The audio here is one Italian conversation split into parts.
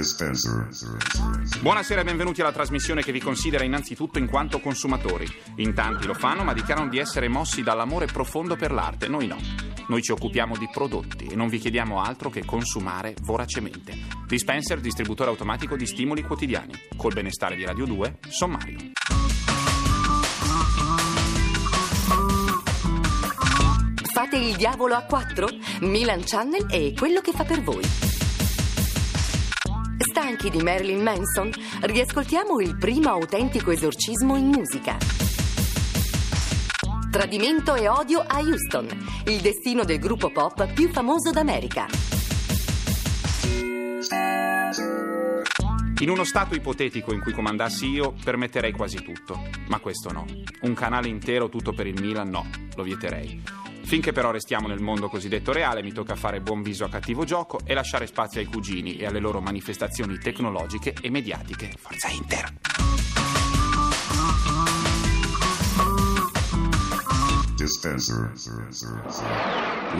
Dispenser. Buonasera e benvenuti alla trasmissione che vi considera innanzitutto in quanto consumatori. In tanti lo fanno, ma dichiarano di essere mossi dall'amore profondo per l'arte. Noi no. Noi ci occupiamo di prodotti e non vi chiediamo altro che consumare voracemente. Dispenser, distributore automatico di stimoli quotidiani. Col benestare di Radio 2, sommario. Fate il diavolo a quattro? Milan Channel è quello che fa per voi. Stanchi di Marilyn Manson? Riascoltiamo il primo autentico esorcismo in musica. Tradimento e odio a Houston, il destino del gruppo pop più famoso d'America. In uno stato ipotetico in cui comandassi io, permetterei quasi tutto. Ma questo no. Un canale intero tutto per il Milan, no, lo vieterei. Finché però restiamo nel mondo cosiddetto reale, mi tocca fare buon viso a cattivo gioco e lasciare spazio ai cugini e alle loro manifestazioni tecnologiche e mediatiche. Forza Inter!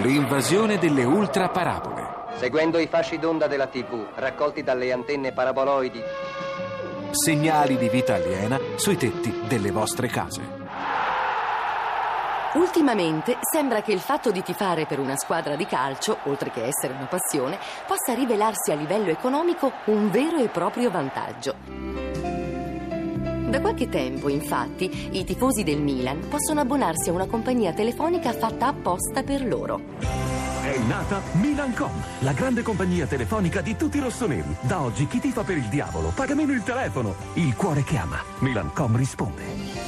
L'invasione delle ultraparabole. Seguendo i fasci d'onda della TV, raccolti dalle antenne paraboloidi, Segnali di vita aliena sui tetti delle vostre case. Ultimamente sembra che il fatto di tifare per una squadra di calcio, oltre che essere una passione, possa rivelarsi a livello economico un vero e proprio vantaggio. Da qualche tempo, infatti, i tifosi del Milan possono abbonarsi a una compagnia telefonica fatta apposta per loro. È nata Milancom, la grande compagnia telefonica di tutti i rossoneri. Da oggi chi tifa per il diavolo paga meno il telefono. Il cuore che ama. Milancom risponde.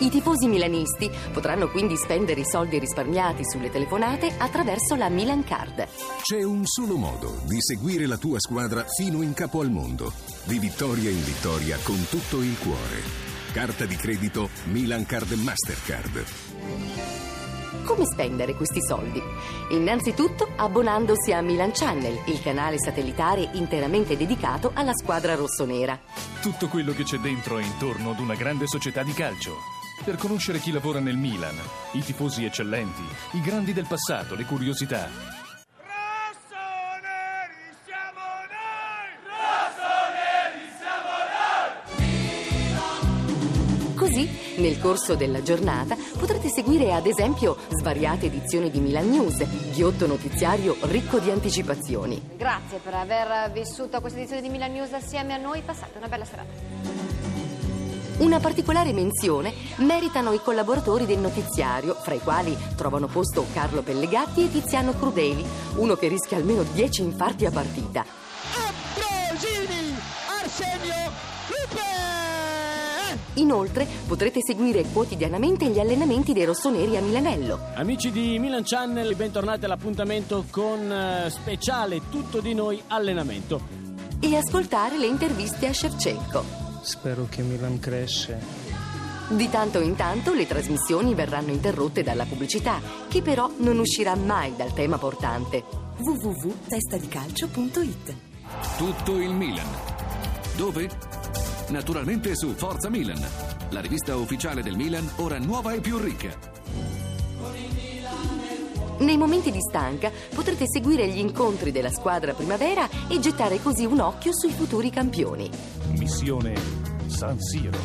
I tifosi milanisti potranno quindi spendere i soldi risparmiati sulle telefonate attraverso la Milan Card. C'è un solo modo di seguire la tua squadra fino in capo al mondo. Di vittoria in vittoria con tutto il cuore. Carta di credito Milan Card Mastercard. Come spendere questi soldi? Innanzitutto abbonandosi a Milan Channel, il canale satellitare interamente dedicato alla squadra rossonera. Tutto quello che c'è dentro e intorno ad una grande società di calcio. Per conoscere chi lavora nel Milan, i tifosi eccellenti, i grandi del passato, le curiosità. Così, nel corso della giornata, potrete seguire ad esempio svariate edizioni di Milan News, ghiotto notiziario ricco di anticipazioni. Grazie per aver vissuto questa edizione di Milan News assieme a noi. Passate una bella serata. Una particolare menzione meritano i collaboratori del notiziario, fra i quali trovano posto Carlo Pellegatti e Tiziano Crudeli, uno che rischia almeno 10 infarti a partita. Inoltre potrete seguire quotidianamente gli allenamenti dei rossoneri a Milanello. Amici di Milan Channel, bentornati all'appuntamento con eh, speciale Tutto di noi allenamento. E ascoltare le interviste a Shevchenko. Spero che Milan cresce. Di tanto in tanto le trasmissioni verranno interrotte dalla pubblicità, che però non uscirà mai dal tema portante. www.testadicalcio.it Tutto il Milan. Dove? Naturalmente su Forza Milan, la rivista ufficiale del Milan, ora nuova e più ricca. Nei momenti di stanca potrete seguire gli incontri della squadra primavera e gettare così un occhio sui futuri campioni. Missione San Siro.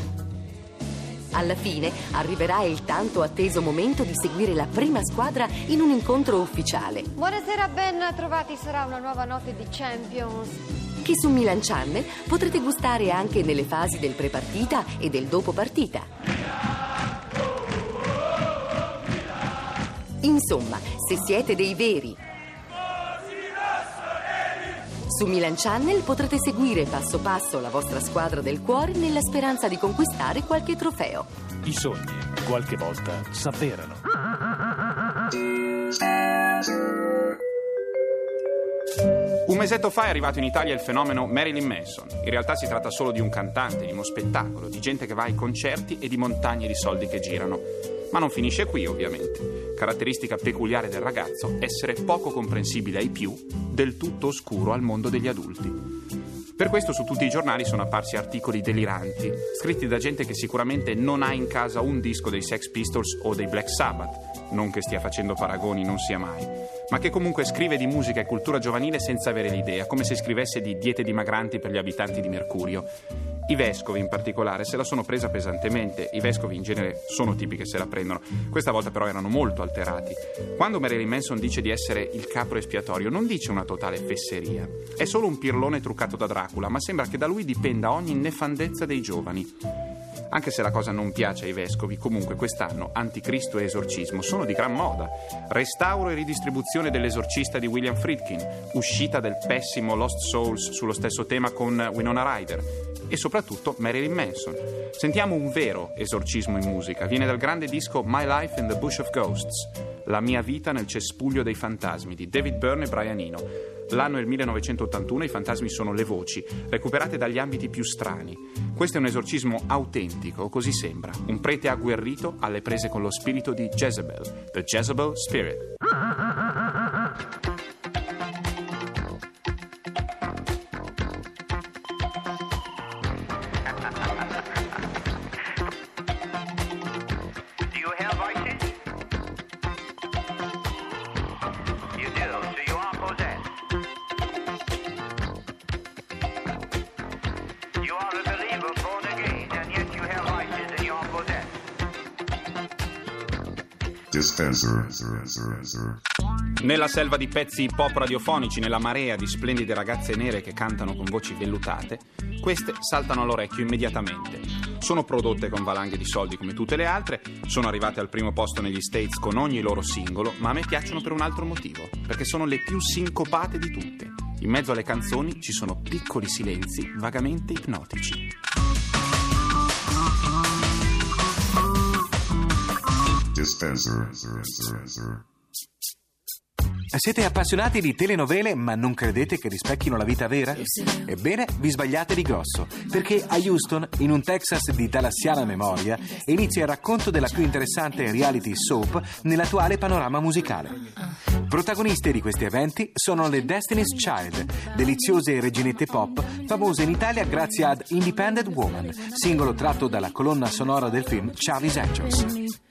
Alla fine arriverà il tanto atteso momento di seguire la prima squadra in un incontro ufficiale, Buonasera, ben trovati. Sarà una nuova notte di Champions. che su Milan Channel potrete gustare anche nelle fasi del prepartita e del dopo partita. Insomma, se siete dei veri su Milan Channel potrete seguire passo passo la vostra squadra del cuore nella speranza di conquistare qualche trofeo. I sogni, qualche volta, s'avverano. Un mesetto fa è arrivato in Italia il fenomeno Marilyn Manson. In realtà si tratta solo di un cantante, di uno spettacolo, di gente che va ai concerti e di montagne di soldi che girano. Ma non finisce qui, ovviamente. Caratteristica peculiare del ragazzo, essere poco comprensibile ai più, del tutto oscuro al mondo degli adulti. Per questo su tutti i giornali sono apparsi articoli deliranti, scritti da gente che sicuramente non ha in casa un disco dei Sex Pistols o dei Black Sabbath, non che stia facendo paragoni, non sia mai, ma che comunque scrive di musica e cultura giovanile senza avere l'idea, come se scrivesse di diete dimagranti per gli abitanti di Mercurio. I vescovi in particolare se la sono presa pesantemente, i vescovi in genere sono tipi che se la prendono, questa volta però erano molto alterati. Quando Marilyn Manson dice di essere il capro espiatorio non dice una totale fesseria, è solo un pirlone truccato da Dracula, ma sembra che da lui dipenda ogni nefandezza dei giovani. Anche se la cosa non piace ai vescovi, comunque quest'anno Anticristo e esorcismo sono di gran moda. Restauro e ridistribuzione dell'esorcista di William Friedkin, uscita del pessimo Lost Souls sullo stesso tema con Winona Ryder e soprattutto Marilyn Manson. Sentiamo un vero esorcismo in musica, viene dal grande disco My Life in the Bush of Ghosts, La mia vita nel cespuglio dei fantasmi di David Byrne e Brian Eno. L'anno è il 1981 e i fantasmi sono le voci, recuperate dagli ambiti più strani. Questo è un esorcismo autentico, così sembra. Un prete agguerrito alle prese con lo spirito di Jezebel, the Jezebel Spirit. Dispenser. Nella selva di pezzi hip hop radiofonici, nella marea di splendide ragazze nere che cantano con voci vellutate, queste saltano all'orecchio immediatamente. Sono prodotte con valanghe di soldi come tutte le altre, sono arrivate al primo posto negli States con ogni loro singolo, ma a me piacciono per un altro motivo, perché sono le più sincopate di tutte. In mezzo alle canzoni ci sono piccoli silenzi vagamente ipnotici. Dispenser. Siete appassionati di telenovele ma non credete che rispecchino la vita vera? Ebbene, vi sbagliate di grosso, perché a Houston, in un Texas di dallassiana memoria, inizia il racconto della più interessante reality soap nell'attuale panorama musicale. Protagoniste di questi eventi sono le Destiny's Child, deliziose reginette pop, famose in Italia grazie ad Independent Woman, singolo tratto dalla colonna sonora del film Charlie's Angels.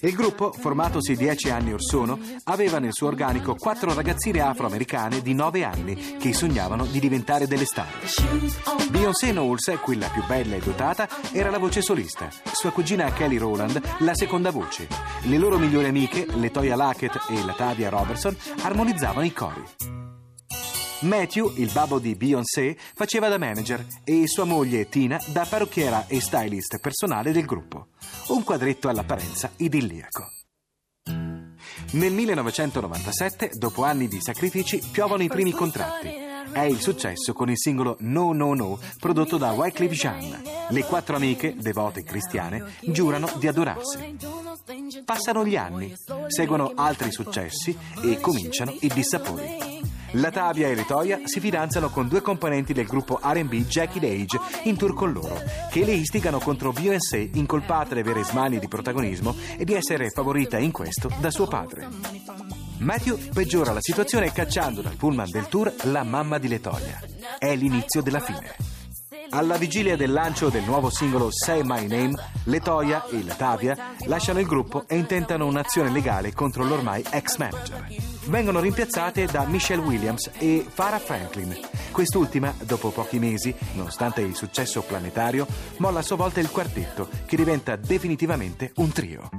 Il gruppo, formatosi dieci anni or sono, aveva nel suo organico quattro ragazzine afroamericane di nove anni che sognavano di diventare delle star. Beyoncé Knowles, quella più bella e dotata, era la voce solista, sua cugina Kelly Rowland la seconda voce. Le loro migliori amiche, Letoya Lackett e Latavia Robertson, armonizzavano i cori. Matthew, il babbo di Beyoncé, faceva da manager e sua moglie Tina da parrucchiera e stylist personale del gruppo. Un quadretto all'apparenza idilliaco. Nel 1997, dopo anni di sacrifici, piovono i primi contratti. È il successo con il singolo No No No prodotto da Wycliffe Jean. Le quattro amiche, devote cristiane, giurano di adorarsi. Passano gli anni, seguono altri successi e cominciano i dissapori. Latavia e Letoya si fidanzano con due componenti del gruppo RB Jackie Age in tour con loro, che le istigano contro Beyoncé, incolpata di avere smani di protagonismo e di essere favorita in questo da suo padre. Matthew peggiora la situazione cacciando dal pullman del tour la mamma di Letoya. È l'inizio della fine. Alla vigilia del lancio del nuovo singolo Say My Name, Letoya e Latavia lasciano il gruppo e intentano un'azione legale contro l'ormai ex manager. Vengono rimpiazzate da Michelle Williams e Farah Franklin. Quest'ultima, dopo pochi mesi, nonostante il successo planetario, molla a sua volta il quartetto, che diventa definitivamente un trio.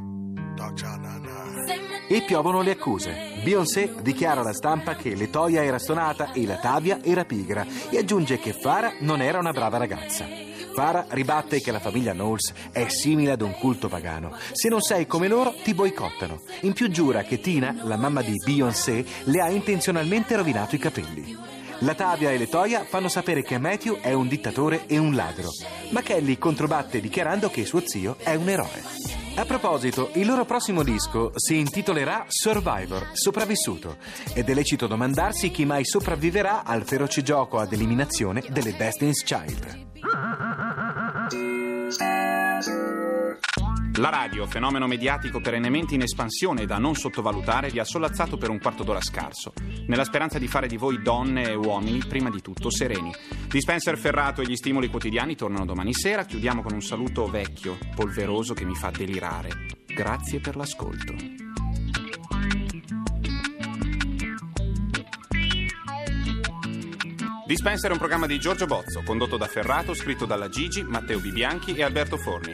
E piovono le accuse. Beyoncé dichiara alla stampa che Letoya era stonata e Latavia era pigra e aggiunge che Farah non era una brava ragazza. Farah ribatte che la famiglia Knowles è simile ad un culto pagano. Se non sei come loro, ti boicottano. In più giura che Tina, la mamma di Beyoncé, le ha intenzionalmente rovinato i capelli. Latavia e Letoya fanno sapere che Matthew è un dittatore e un ladro, ma Kelly controbatte dichiarando che suo zio è un eroe. A proposito, il loro prossimo disco si intitolerà Survivor, sopravvissuto, ed è lecito domandarsi chi mai sopravviverà al feroce gioco ad eliminazione delle Destiny's Child. La radio, fenomeno mediatico perennemente in espansione e da non sottovalutare, vi ha sollazzato per un quarto d'ora scarso, nella speranza di fare di voi donne e uomini, prima di tutto, sereni. Di Spencer Ferrato e gli stimoli quotidiani tornano domani sera. Chiudiamo con un saluto vecchio, polveroso, che mi fa delirare. Grazie per l'ascolto. Dispenser è un programma di Giorgio Bozzo, condotto da Ferrato, scritto dalla Gigi, Matteo Bibianchi e Alberto Forni.